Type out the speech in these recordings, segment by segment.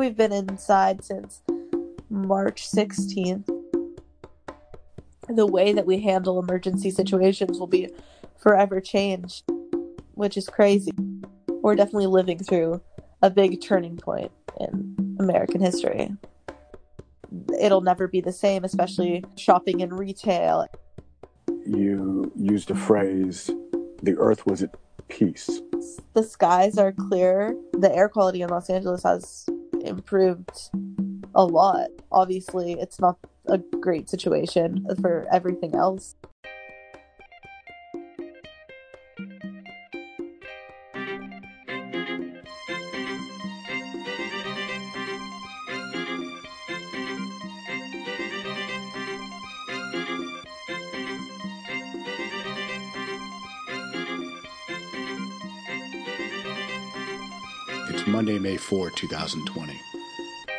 We've been inside since March 16th. The way that we handle emergency situations will be forever changed, which is crazy. We're definitely living through a big turning point in American history. It'll never be the same, especially shopping in retail. You used a phrase, the earth was at peace. The skies are clear. The air quality in Los Angeles has improved a lot. Obviously, it's not a great situation for everything else. It's Monday, May 4, 2020.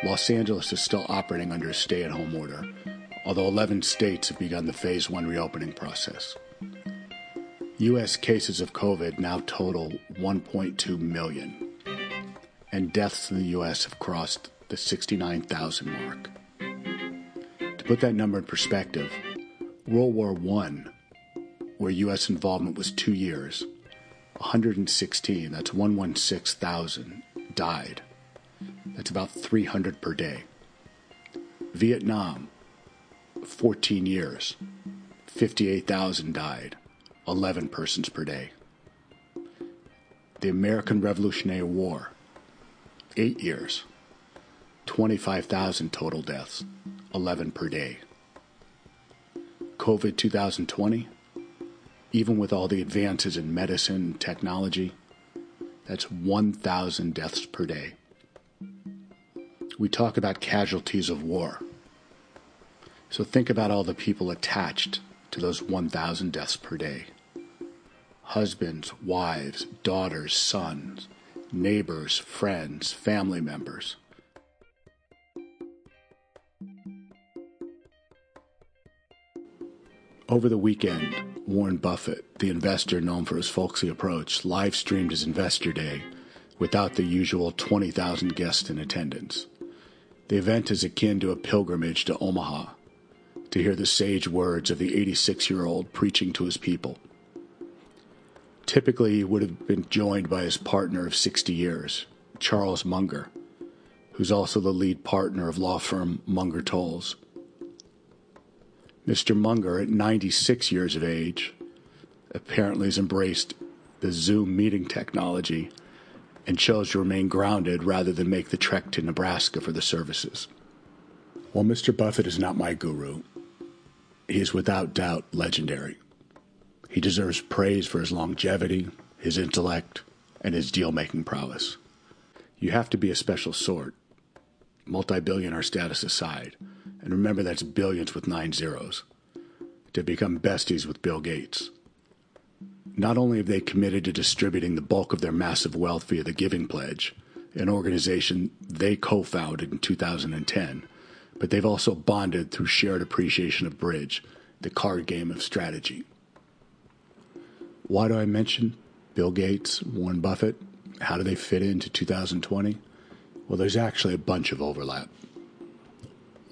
Los Angeles is still operating under a stay at home order, although 11 states have begun the phase one reopening process. U.S. cases of COVID now total 1.2 million, and deaths in the U.S. have crossed the 69,000 mark. To put that number in perspective, World War I, where U.S. involvement was two years, 116, that's 116,000, died. That's about 300 per day. Vietnam, 14 years, 58,000 died, 11 persons per day. The American Revolutionary War, 8 years, 25,000 total deaths, 11 per day. COVID 2020, even with all the advances in medicine and technology, that's 1,000 deaths per day. We talk about casualties of war. So think about all the people attached to those 1,000 deaths per day husbands, wives, daughters, sons, neighbors, friends, family members. Over the weekend, Warren Buffett, the investor known for his folksy approach, live streamed his Investor Day without the usual 20,000 guests in attendance. The event is akin to a pilgrimage to Omaha to hear the sage words of the 86 year old preaching to his people. Typically, he would have been joined by his partner of 60 years, Charles Munger, who's also the lead partner of law firm Munger Tolles. Mr. Munger, at 96 years of age, apparently has embraced the Zoom meeting technology and chose to remain grounded rather than make the trek to Nebraska for the services. While Mr. Buffett is not my guru, he is without doubt legendary. He deserves praise for his longevity, his intellect, and his deal making prowess. You have to be a special sort, multi billionaire status aside, and remember that's billions with nine zeros, to become besties with Bill Gates. Not only have they committed to distributing the bulk of their massive wealth via the Giving Pledge, an organization they co founded in 2010, but they've also bonded through shared appreciation of bridge, the card game of strategy. Why do I mention Bill Gates, Warren Buffett? How do they fit into 2020? Well, there's actually a bunch of overlap.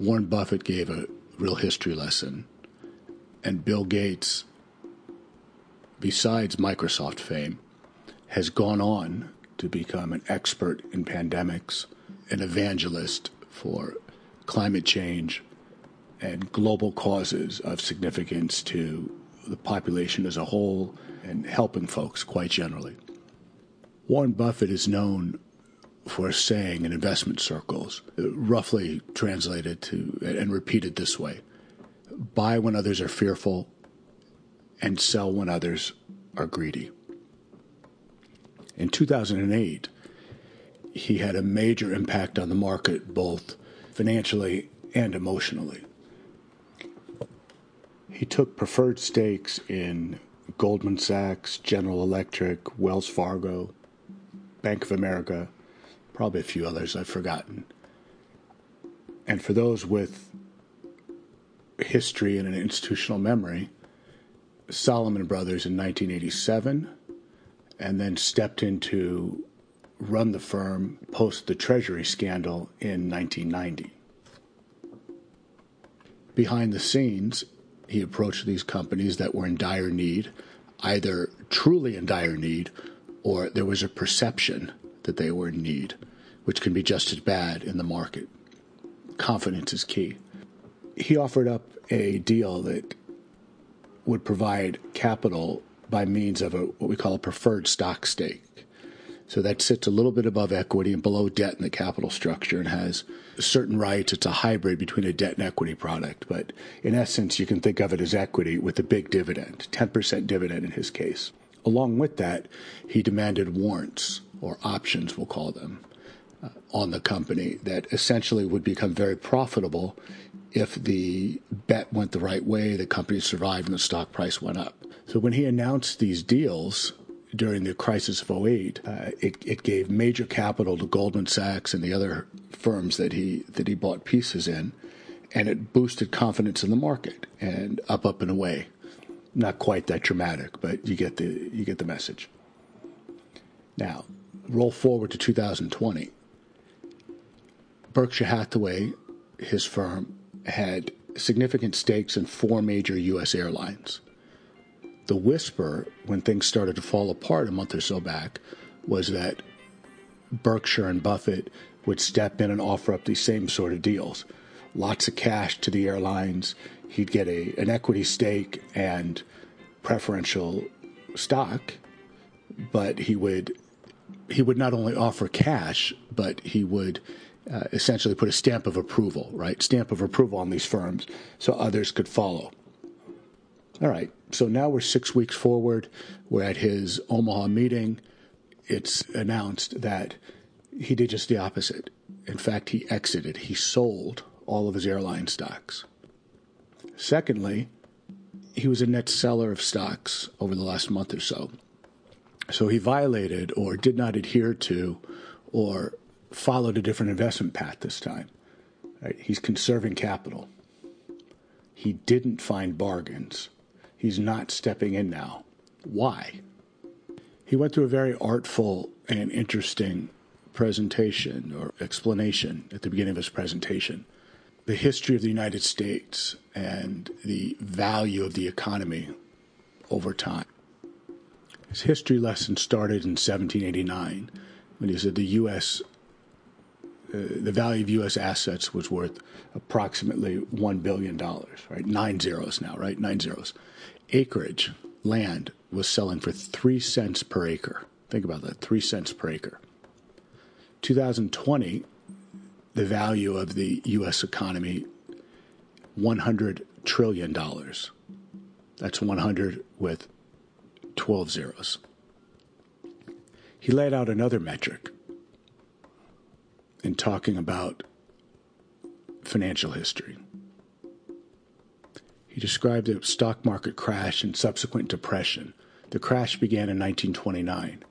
Warren Buffett gave a real history lesson, and Bill Gates, besides Microsoft fame, has gone on to become an expert in pandemics, an evangelist for climate change and global causes of significance to the population as a whole and helping folks quite generally. Warren Buffett is known for saying in investment circles, uh, roughly translated to and repeated this way buy when others are fearful and sell when others are greedy. In 2008, he had a major impact on the market, both financially and emotionally. He took preferred stakes in Goldman Sachs, General Electric, Wells Fargo, Bank of America, probably a few others I've forgotten. And for those with history and an institutional memory, Salomon Brothers in 1987, and then stepped into run the firm post the Treasury scandal in 1990. Behind the scenes, he approached these companies that were in dire need, either truly in dire need or there was a perception that they were in need, which can be just as bad in the market. Confidence is key. He offered up a deal that would provide capital by means of a, what we call a preferred stock stake. So that sits a little bit above equity and below debt in the capital structure and has certain rights. It's a hybrid between a debt and equity product. But in essence, you can think of it as equity with a big dividend, 10% dividend in his case. Along with that, he demanded warrants or options, we'll call them, on the company that essentially would become very profitable if the bet went the right way, the company survived, and the stock price went up. So when he announced these deals during the crisis of 08, uh, it, it gave major capital to Goldman Sachs and the other firms that he that he bought pieces in, and it boosted confidence in the market and up, up and away. Not quite that dramatic, but you get the you get the message. Now, roll forward to 2020. Berkshire Hathaway, his firm, had significant stakes in four major U.S. airlines. The whisper, when things started to fall apart a month or so back, was that Berkshire and Buffett would step in and offer up these same sort of deals. Lots of cash to the airlines. He'd get a, an equity stake and preferential stock, but he would he would not only offer cash, but he would uh, essentially put a stamp of approval, right? Stamp of approval on these firms so others could follow. All right, so now we're six weeks forward. We're at his Omaha meeting. It's announced that he did just the opposite. In fact, he exited, he sold all of his airline stocks. Secondly, he was a net seller of stocks over the last month or so. So he violated or did not adhere to or followed a different investment path this time. Right? He's conserving capital. He didn't find bargains. He's not stepping in now. Why? He went through a very artful and interesting presentation or explanation at the beginning of his presentation. The history of the United States and the value of the economy over time. His history lesson started in 1789 when he said the U.S. Uh, the value of U.S. assets was worth approximately one billion dollars. Right, nine zeros now. Right, nine zeros. Acreage, land was selling for three cents per acre. Think about that, three cents per acre. 2020, the value of the U.S. economy, $100 trillion. That's 100 with 12 zeros. He laid out another metric in talking about financial history. He described the stock market crash and subsequent depression. The crash began in 1929.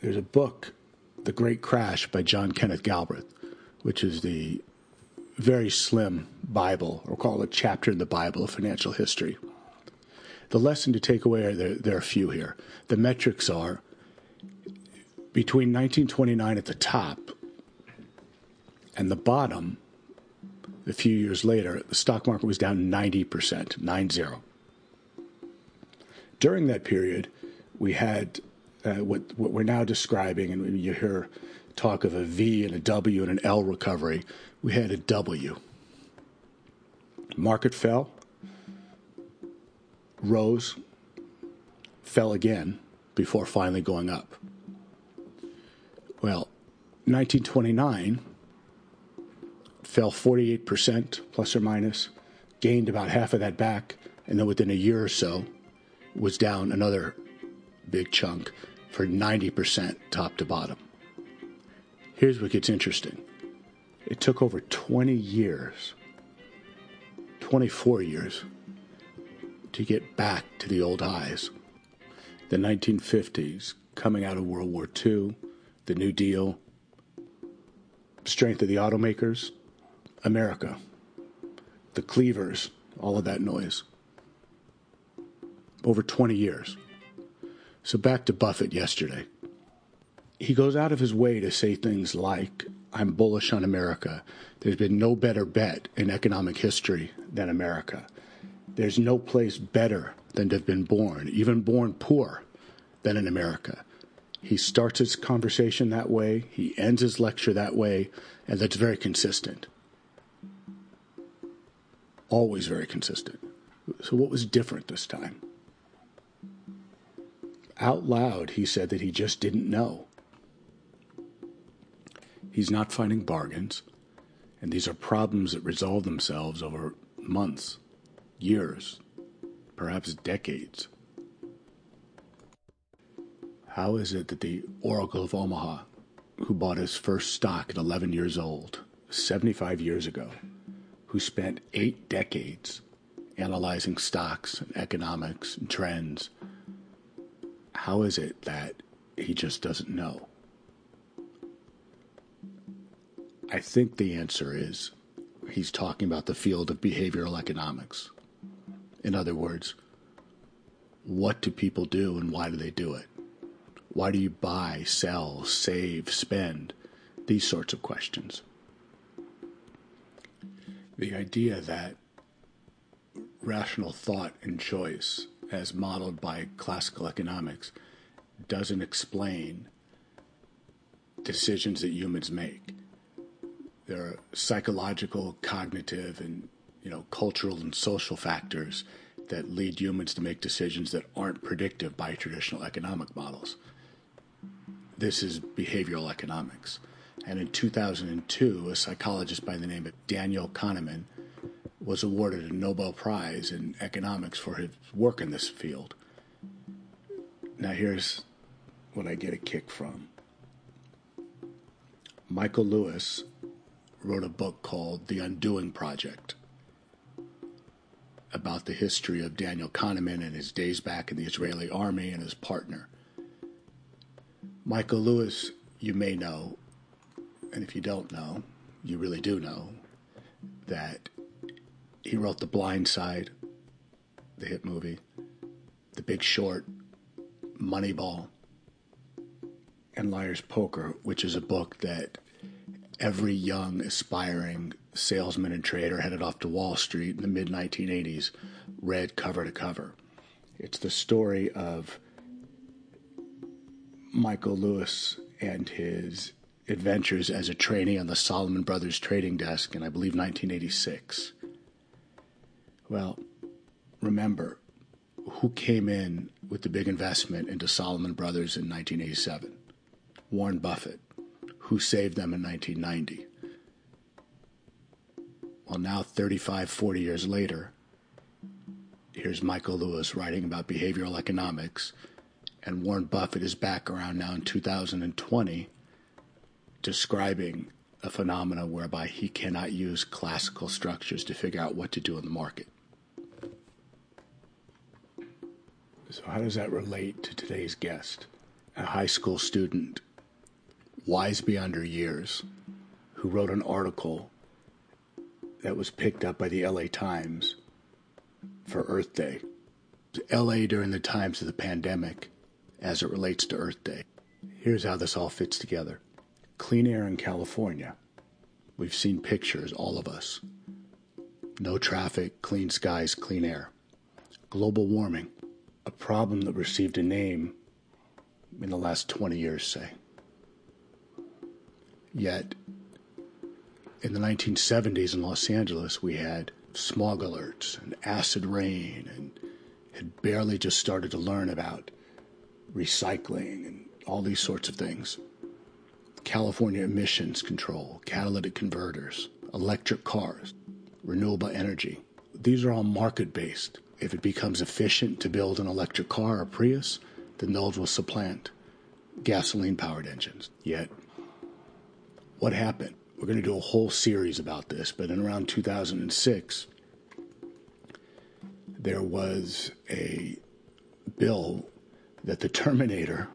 There's a book, The Great Crash by John Kenneth Galbraith, which is the very slim Bible, or call it a chapter in the Bible of financial history. The lesson to take away are there, there are a few here. The metrics are between 1929 at the top and the bottom, a few years later, the stock market was down 90%, 9 0. During that period, we had uh, what, what we're now describing, and you hear talk of a V and a W and an L recovery. We had a W. Market fell, rose, fell again before finally going up. Well, 1929 fell 48% plus or minus, gained about half of that back, and then within a year or so was down another big chunk for 90% top to bottom. Here's what gets interesting it took over 20 years, 24 years, to get back to the old highs. The 1950s, coming out of World War II, the New Deal, strength of the automakers, America, the cleavers, all of that noise. Over 20 years. So back to Buffett yesterday. he goes out of his way to say things like, I'm bullish on America. There's been no better bet in economic history than America. There's no place better than to have been born, even born poor, than in America. He starts his conversation that way, he ends his lecture that way, and that's very consistent. Always very consistent. So, what was different this time? Out loud, he said that he just didn't know. He's not finding bargains, and these are problems that resolve themselves over months, years, perhaps decades. How is it that the Oracle of Omaha, who bought his first stock at 11 years old, 75 years ago, who spent eight decades analyzing stocks and economics and trends, how is it that he just doesn't know? I think the answer is he's talking about the field of behavioral economics. In other words, what do people do and why do they do it? Why do you buy, sell, save, spend? These sorts of questions. The idea that rational thought and choice, as modeled by classical economics, doesn't explain decisions that humans make. There are psychological, cognitive, and you know, cultural and social factors that lead humans to make decisions that aren't predictive by traditional economic models. This is behavioral economics. And in 2002, a psychologist by the name of Daniel Kahneman was awarded a Nobel Prize in economics for his work in this field. Now, here's what I get a kick from Michael Lewis wrote a book called The Undoing Project about the history of Daniel Kahneman and his days back in the Israeli army and his partner. Michael Lewis, you may know, and if you don't know, you really do know, that he wrote The Blind Side, the hit movie, The Big Short, Moneyball, and Liar's Poker, which is a book that every young, aspiring salesman and trader headed off to Wall Street in the mid 1980s read cover to cover. It's the story of Michael Lewis and his adventures as a trainee on the Salomon Brothers trading desk in, I believe, 1986. Well, remember who came in with the big investment into Salomon Brothers in 1987? Warren Buffett. Who saved them in 1990? Well, now 35, 40 years later, here's Michael Lewis writing about behavioral economics, and Warren Buffett is back around now in 2020 describing a phenomena whereby he cannot use classical structures to figure out what to do in the market. So, how does that relate to today's guest? A high school student, wise beyond her years, who wrote an article that was picked up by the LA Times for Earth Day. LA during the times of the pandemic as it relates to Earth Day. Here's how this all fits together clean air in California. We've seen pictures, all of us. No traffic, clean skies, clean air. Global warming a problem that received a name in the last 20 years, say. Yet, in the 1970s in Los Angeles, we had smog alerts and acid rain and had barely just started to learn about recycling and all these sorts of things. California emissions control, catalytic converters, electric cars, renewable energy. These are all market based. If it becomes efficient to build an electric car or Prius, then those will supplant gasoline powered engines. Yet, what happened? We're going to do a whole series about this, but in around 2006, there was a bill that the Terminator,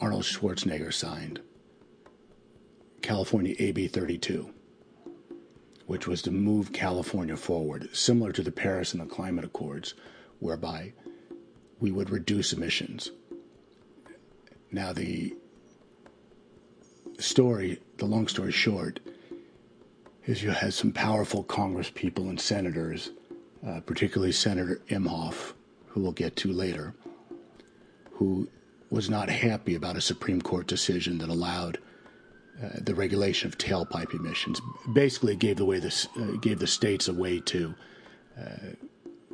Arnold Schwarzenegger, signed California AB 32 which was to move California forward, similar to the Paris and the Climate Accords, whereby we would reduce emissions. Now, the story, the long story short, is you had some powerful Congress people and senators, uh, particularly Senator Inhofe, who we'll get to later, who was not happy about a Supreme Court decision that allowed uh, the regulation of tailpipe emissions. Basically, gave the way this uh, gave the states a way to uh,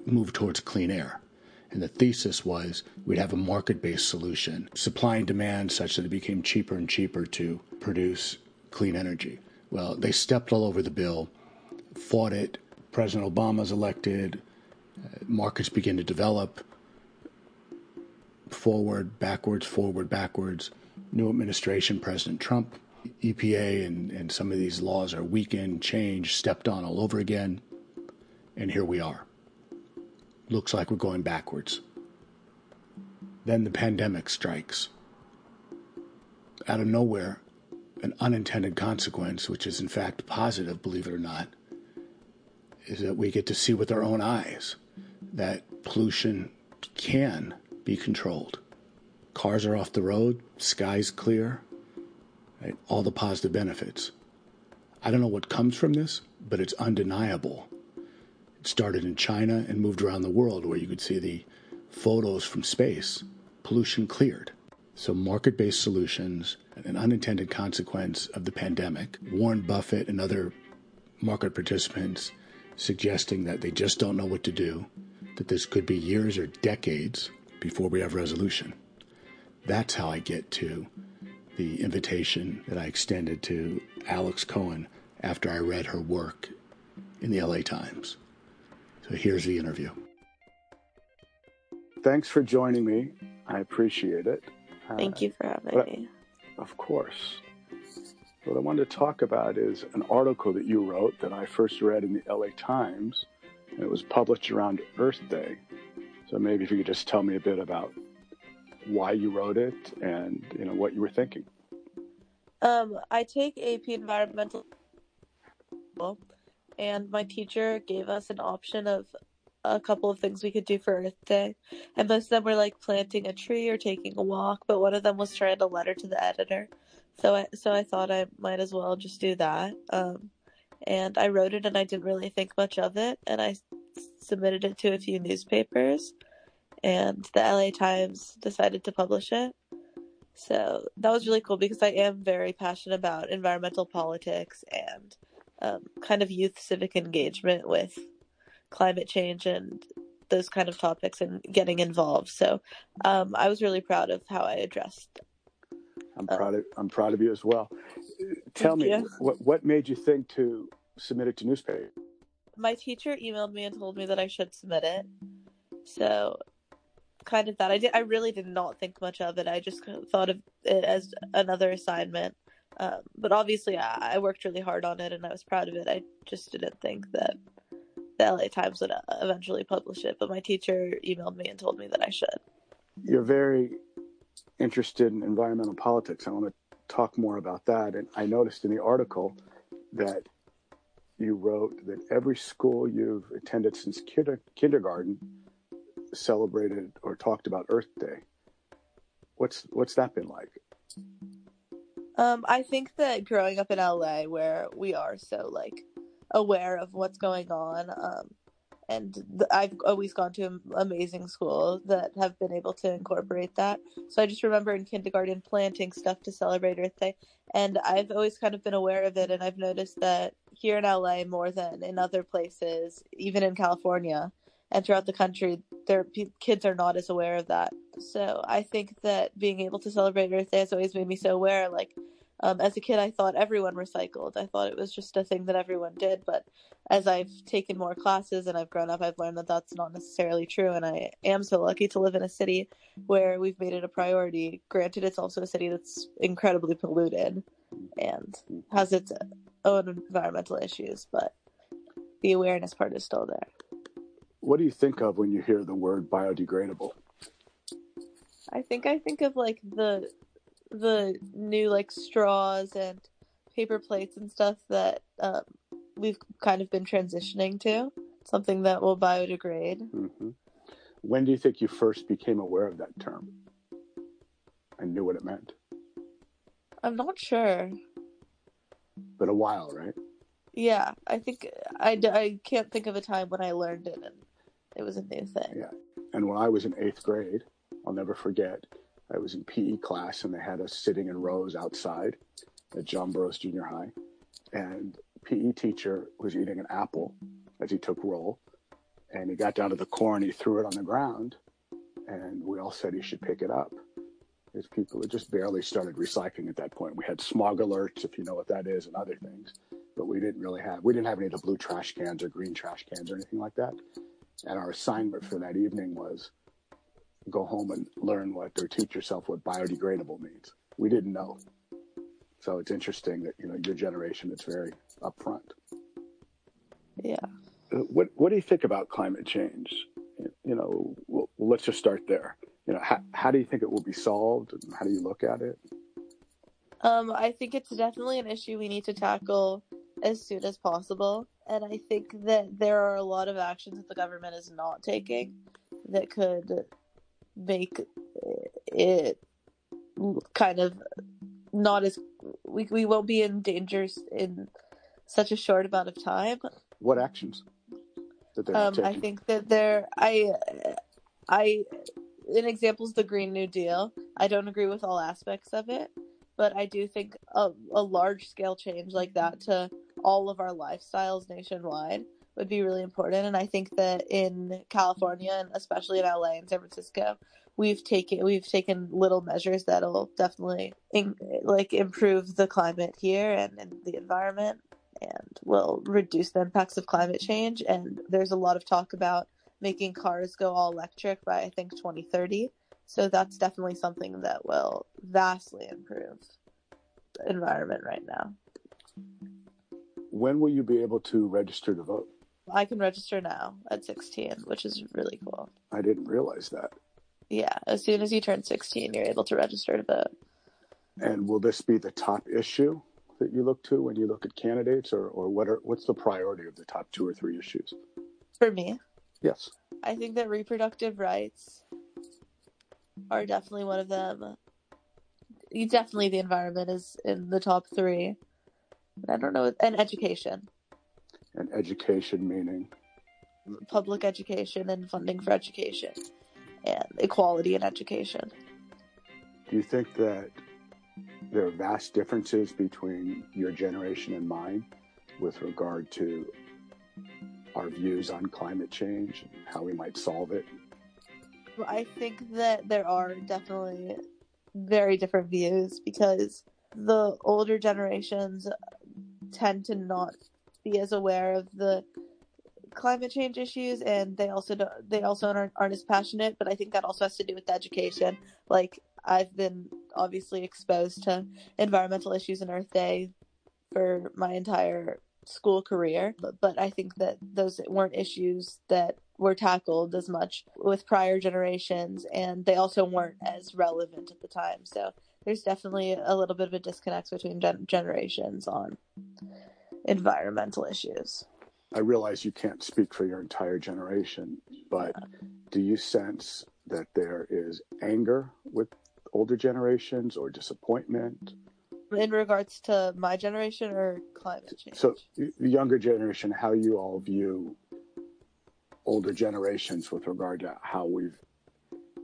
move towards clean air. And the thesis was we'd have a market based solution, supply and demand such that it became cheaper and cheaper to produce clean energy. Well, they stepped all over the bill, fought it. President Obama's elected, uh, markets begin to develop forward, backwards, forward, backwards. New administration, President Trump, EPA, and, and some of these laws are weakened, changed, stepped on all over again. And here we are looks like we're going backwards. Then the pandemic strikes. Out of nowhere, an unintended consequence, which is in fact positive, believe it or not, is that we get to see with our own eyes that pollution can be controlled. Cars are off the road, sky's clear, right? all the positive benefits. I don't know what comes from this, but it's undeniable it started in China and moved around the world where you could see the photos from space, pollution cleared. So, market based solutions, an unintended consequence of the pandemic. Warren Buffett and other market participants suggesting that they just don't know what to do, that this could be years or decades before we have resolution. That's how I get to the invitation that I extended to Alex Cohen after I read her work in the LA Times. So here's the interview. Thanks for joining me. I appreciate it. Thank uh, you for having me. Of course. What I wanted to talk about is an article that you wrote that I first read in the LA Times, and it was published around Earth Day. So maybe if you could just tell me a bit about why you wrote it and you know what you were thinking. Um, I take AP Environmental and my teacher gave us an option of a couple of things we could do for Earth Day. And most of them were like planting a tree or taking a walk, but one of them was to write a letter to the editor. So I so I thought I might as well just do that. Um, and I wrote it and I didn't really think much of it and I submitted it to a few newspapers and the LA Times decided to publish it. So that was really cool because I am very passionate about environmental politics and um, kind of youth civic engagement with climate change and those kind of topics and getting involved. So um, I was really proud of how I addressed. I'm uh, proud of I'm proud of you as well. Tell me you. what what made you think to submit it to newspaper? My teacher emailed me and told me that I should submit it. So kind of that I did I really did not think much of it. I just thought of it as another assignment um, but obviously, I, I, worked really hard on it and I was proud of it. I just didn't think that the LA Times would uh, eventually publish it. But my teacher emailed me and told me that I should. You're very interested in environmental politics. I want to talk more about that. And I noticed in the article that you wrote that every school you've attended since kinder- kindergarten celebrated or talked about Earth Day. What's what's that been like? Um, I think that growing up in LA, where we are so like aware of what's going on, um, and th- I've always gone to amazing schools that have been able to incorporate that. So I just remember in kindergarten planting stuff to celebrate Earth Day, and I've always kind of been aware of it. And I've noticed that here in LA, more than in other places, even in California and throughout the country, their kids are not as aware of that. So I think that being able to celebrate Earth Day has always made me so aware. Like um, as a kid, I thought everyone recycled. I thought it was just a thing that everyone did. But as I've taken more classes and I've grown up, I've learned that that's not necessarily true. And I am so lucky to live in a city where we've made it a priority. Granted, it's also a city that's incredibly polluted and has its own environmental issues, but the awareness part is still there. What do you think of when you hear the word biodegradable? I think I think of like the the new like straws and paper plates and stuff that um, we've kind of been transitioning to something that will biodegrade. Mm-hmm. When do you think you first became aware of that term and knew what it meant? I'm not sure. Been a while, right? Yeah, I think I, I can't think of a time when I learned it and it was a new thing. Yeah. And when I was in eighth grade, I'll never forget, I was in PE class and they had us sitting in rows outside at John Burroughs Junior High. And PE teacher was eating an apple as he took roll. And he got down to the core and he threw it on the ground. And we all said he should pick it up. His people had just barely started recycling at that point. We had smog alerts, if you know what that is, and other things. But we didn't really have, we didn't have any of the blue trash cans or green trash cans or anything like that. And our assignment for that evening was go home and learn what, or teach yourself what biodegradable means. We didn't know. So it's interesting that, you know, your generation is very upfront. Yeah. Uh, What, what do you think about climate change? You know, well, let's just start there. You know, how, how do you think it will be solved and how do you look at it? Um, I think it's definitely an issue we need to tackle as soon as possible. And I think that there are a lot of actions that the government is not taking that could make it kind of not as we we won't be in danger in such a short amount of time. What actions that they're not Um, I think that there, I, I, an example is the Green New Deal. I don't agree with all aspects of it, but I do think a, a large scale change like that to all of our lifestyles nationwide would be really important. And I think that in California and especially in LA and San Francisco, we've taken we've taken little measures that'll definitely in, like improve the climate here and, and the environment and will reduce the impacts of climate change. And there's a lot of talk about making cars go all electric by I think 2030. So that's definitely something that will vastly improve the environment right now. When will you be able to register to vote? I can register now at 16, which is really cool. I didn't realize that. Yeah, as soon as you turn 16, you're able to register to vote. And will this be the top issue that you look to when you look at candidates, or, or what are what's the priority of the top two or three issues? For me, Yes. I think that reproductive rights are definitely one of them. Definitely the environment is in the top three. I don't know, and education, And education meaning public education, and funding for education, and equality in education. Do you think that there are vast differences between your generation and mine with regard to our views on climate change and how we might solve it? I think that there are definitely very different views because the older generations tend to not be as aware of the climate change issues and they also don't, they also aren't, aren't as passionate but i think that also has to do with education. Like i've been obviously exposed to environmental issues in earth day for my entire school career but, but i think that those weren't issues that were tackled as much with prior generations and they also weren't as relevant at the time. So there's definitely a little bit of a disconnect between gen- generations on environmental issues. I realize you can't speak for your entire generation, but do you sense that there is anger with older generations or disappointment? in regards to my generation or climate change? So, the younger generation, how you all view older generations with regard to how we've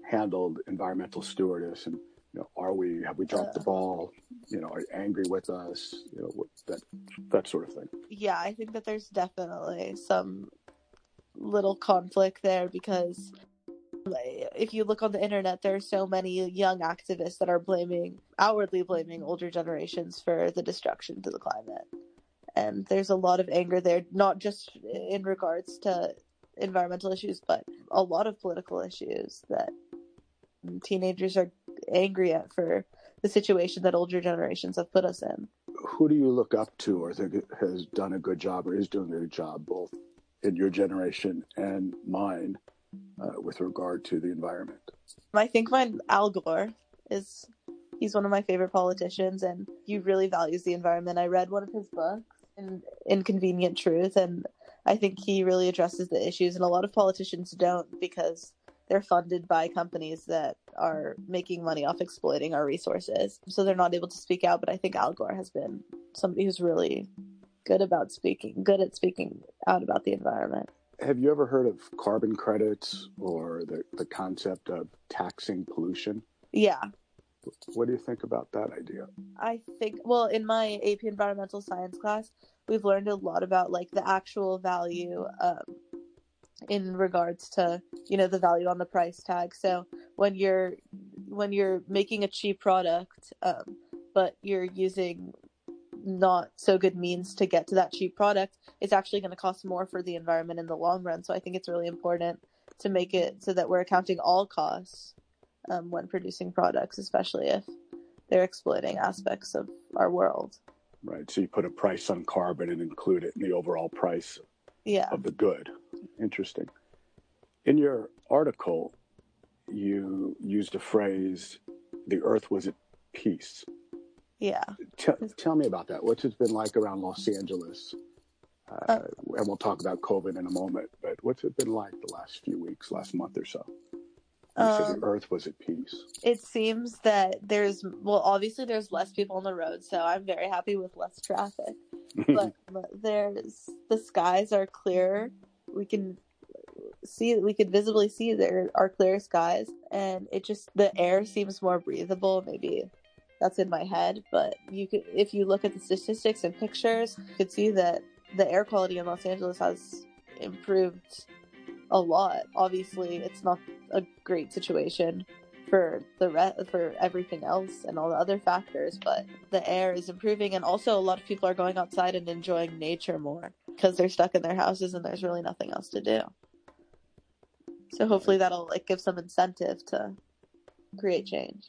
handled environmental stewardess and you know, are we have we dropped the ball? You know, are you angry with us? You know, what, that that sort of thing. yeah i think that there's definitely some little conflict there because if you look on the internet there are so many young activists that are blaming outwardly blaming older generations for the destruction to the climate and there's a lot of anger there not just in regards to environmental issues but a lot of political issues that teenagers are angry at for the situation that older generations have put us in Who do you look up to, or think has done a good job, or is doing a good job, both in your generation and mine, uh, with regard to the environment? I think mine Al Gore is he's one of my favorite politicians and he really values the environment. I read one of his books in Inconvenient Truth and I think he really addresses the issues and a lot of politicians don't because they're funded by companies that are making money off exploiting our resources. So they're not able to speak out. But I think Al Gore has been somebody who's really good about speaking, good at speaking out about the environment. Have you ever heard of carbon credits or the, the concept of taxing pollution? Yeah. What do you think about that idea? I think, well, in my AP environmental science class, we've learned a lot about like the actual value um, in regards to you know the value on the price tag. So when you're when you're making a cheap product um, but you're using not so good means to get to that cheap product it's actually going to cost more for the environment in the long run. So i think it's really important to make it so that we're accounting all costs um, when producing products especially if they're exploiting aspects of our world. Right. So you put a price on carbon and include it in the overall price yeah. of the good interesting. In your article, you used a phrase, the earth was at peace. Yeah. T- tell me about that. What's it been like around Los Angeles? Uh, uh, and we'll talk about COVID in a moment, but what's it been like the last few weeks, last month or so? Um, the earth was at peace. It seems that there's, well, obviously there's less people on the road, so I'm very happy with less traffic. but, but there's, the skies are clear we can see we could visibly see there are clear skies and it just the air seems more breathable maybe that's in my head but you could if you look at the statistics and pictures you could see that the air quality in los angeles has improved a lot. Obviously it's not a great situation for the re- for everything else and all the other factors but the air is improving and also a lot of people are going outside and enjoying nature more because they're stuck in their houses and there's really nothing else to do. So hopefully that'll like give some incentive to create change.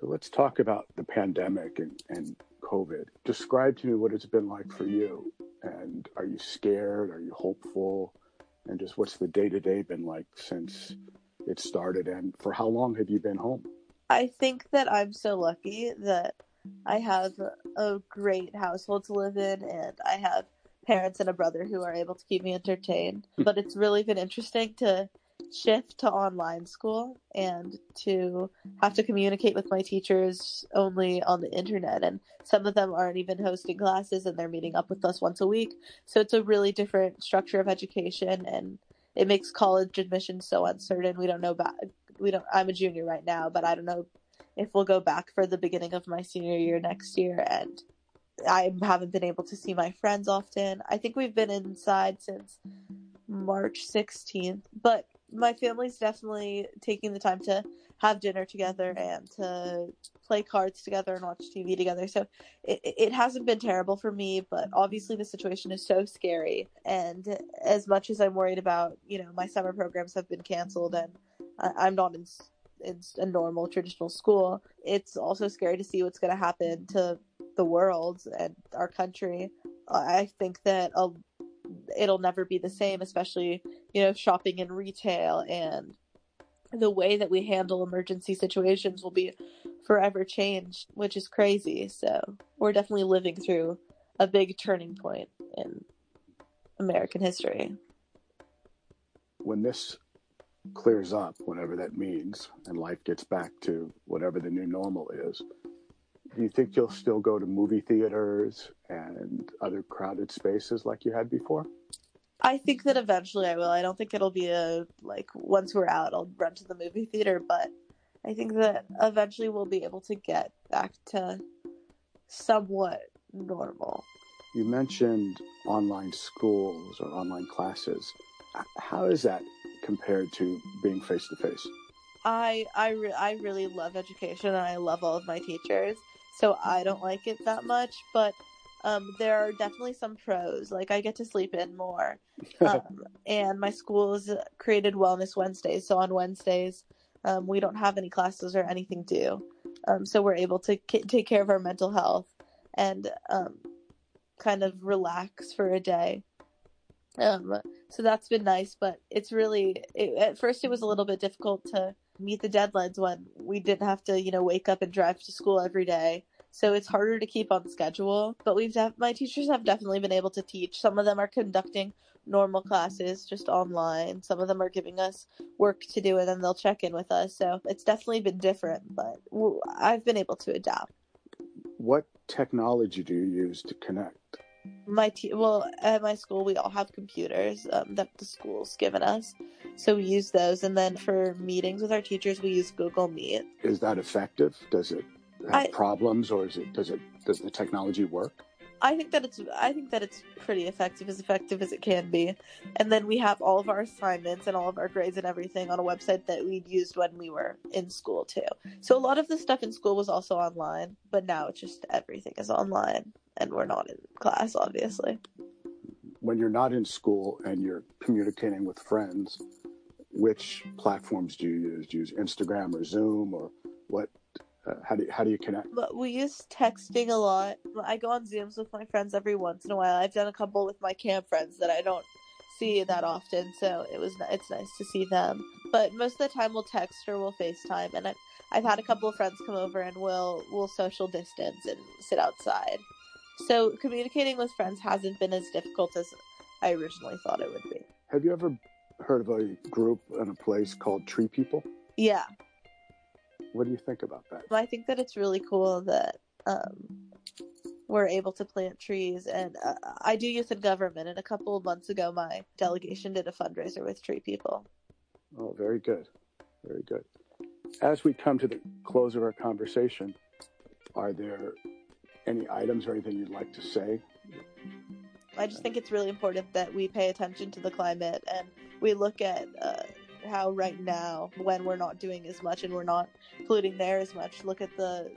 So let's talk about the pandemic and, and COVID. Describe to me what it's been like for you. And are you scared? Are you hopeful? And just what's the day to day been like since it started? And for how long have you been home? I think that I'm so lucky that I have a great household to live in and I have parents and a brother who are able to keep me entertained. Hmm. But it's really been interesting to shift to online school and to have to communicate with my teachers only on the internet and some of them aren't even hosting classes and they're meeting up with us once a week so it's a really different structure of education and it makes college admission so uncertain we don't know about we don't i'm a junior right now but i don't know if we'll go back for the beginning of my senior year next year and I haven't been able to see my friends often. I think we've been inside since March 16th, but my family's definitely taking the time to have dinner together and to play cards together and watch TV together. So it, it hasn't been terrible for me, but obviously the situation is so scary. And as much as I'm worried about, you know, my summer programs have been canceled and I'm not in, in a normal traditional school, it's also scary to see what's going to happen to the world and our country. I think that uh, it'll never be the same, especially, you know, shopping in retail and the way that we handle emergency situations will be forever changed, which is crazy. So we're definitely living through a big turning point in American history. When this clears up, whatever that means, and life gets back to whatever the new normal is, do you think you'll still go to movie theaters and other crowded spaces like you had before? I think that eventually I will. I don't think it'll be a like once we're out, I'll run to the movie theater, but I think that eventually we'll be able to get back to somewhat normal. You mentioned online schools or online classes. How is that compared to being face to face? I I re- I really love education and I love all of my teachers so I don't like it that much. But um, there are definitely some pros. Like I get to sleep in more, um, and my school has created Wellness Wednesdays. So on Wednesdays, um, we don't have any classes or anything due, um, so we're able to k- take care of our mental health and um, kind of relax for a day. Um, so that's been nice, but it's really it, at first it was a little bit difficult to meet the deadlines when we didn't have to, you know, wake up and drive to school every day. So it's harder to keep on schedule. But we've def- my teachers have definitely been able to teach. Some of them are conducting normal classes just online. Some of them are giving us work to do and then they'll check in with us. So it's definitely been different, but I've been able to adapt. What technology do you use to connect? My te- well, at my school, we all have computers um, that the school's given us, so we use those. And then for meetings with our teachers, we use Google Meet. Is that effective? Does it have I, problems, or is it does it does the technology work? I think that it's I think that it's pretty effective, as effective as it can be. And then we have all of our assignments and all of our grades and everything on a website that we'd used when we were in school too. So a lot of the stuff in school was also online, but now it's just everything is online and we're not in class obviously. When you're not in school and you're communicating with friends, which platforms do you use? Do you use Instagram or Zoom or what uh, how do you, how do you connect? But we use texting a lot. I go on Zooms with my friends every once in a while. I've done a couple with my camp friends that I don't see that often, so it was it's nice to see them. But most of the time we'll text or we'll FaceTime, and I've, I've had a couple of friends come over and we'll we'll social distance and sit outside. So communicating with friends hasn't been as difficult as I originally thought it would be. Have you ever heard of a group and a place called Tree People? Yeah, what do you think about that? I think that it's really cool that um, we're able to plant trees. And uh, I do youth in government. And a couple of months ago, my delegation did a fundraiser with tree people. Oh, very good. Very good. As we come to the close of our conversation, are there any items or anything you'd like to say? I just think it's really important that we pay attention to the climate and we look at uh, how right now when we're not doing as much and we're not polluting there as much look at the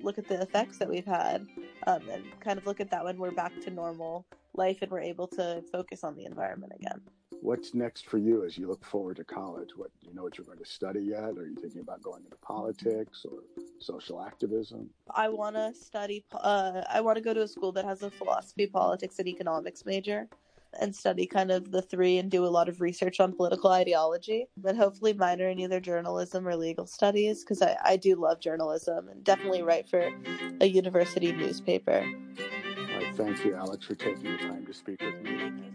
look at the effects that we've had um, and kind of look at that when we're back to normal life and we're able to focus on the environment again what's next for you as you look forward to college what do you know what you're going to study yet are you thinking about going into politics or social activism i want to study uh, i want to go to a school that has a philosophy politics and economics major and study kind of the three and do a lot of research on political ideology, but hopefully minor in either journalism or legal studies because I, I do love journalism and definitely write for a university newspaper. thank you, Alex, for taking the time to speak with me.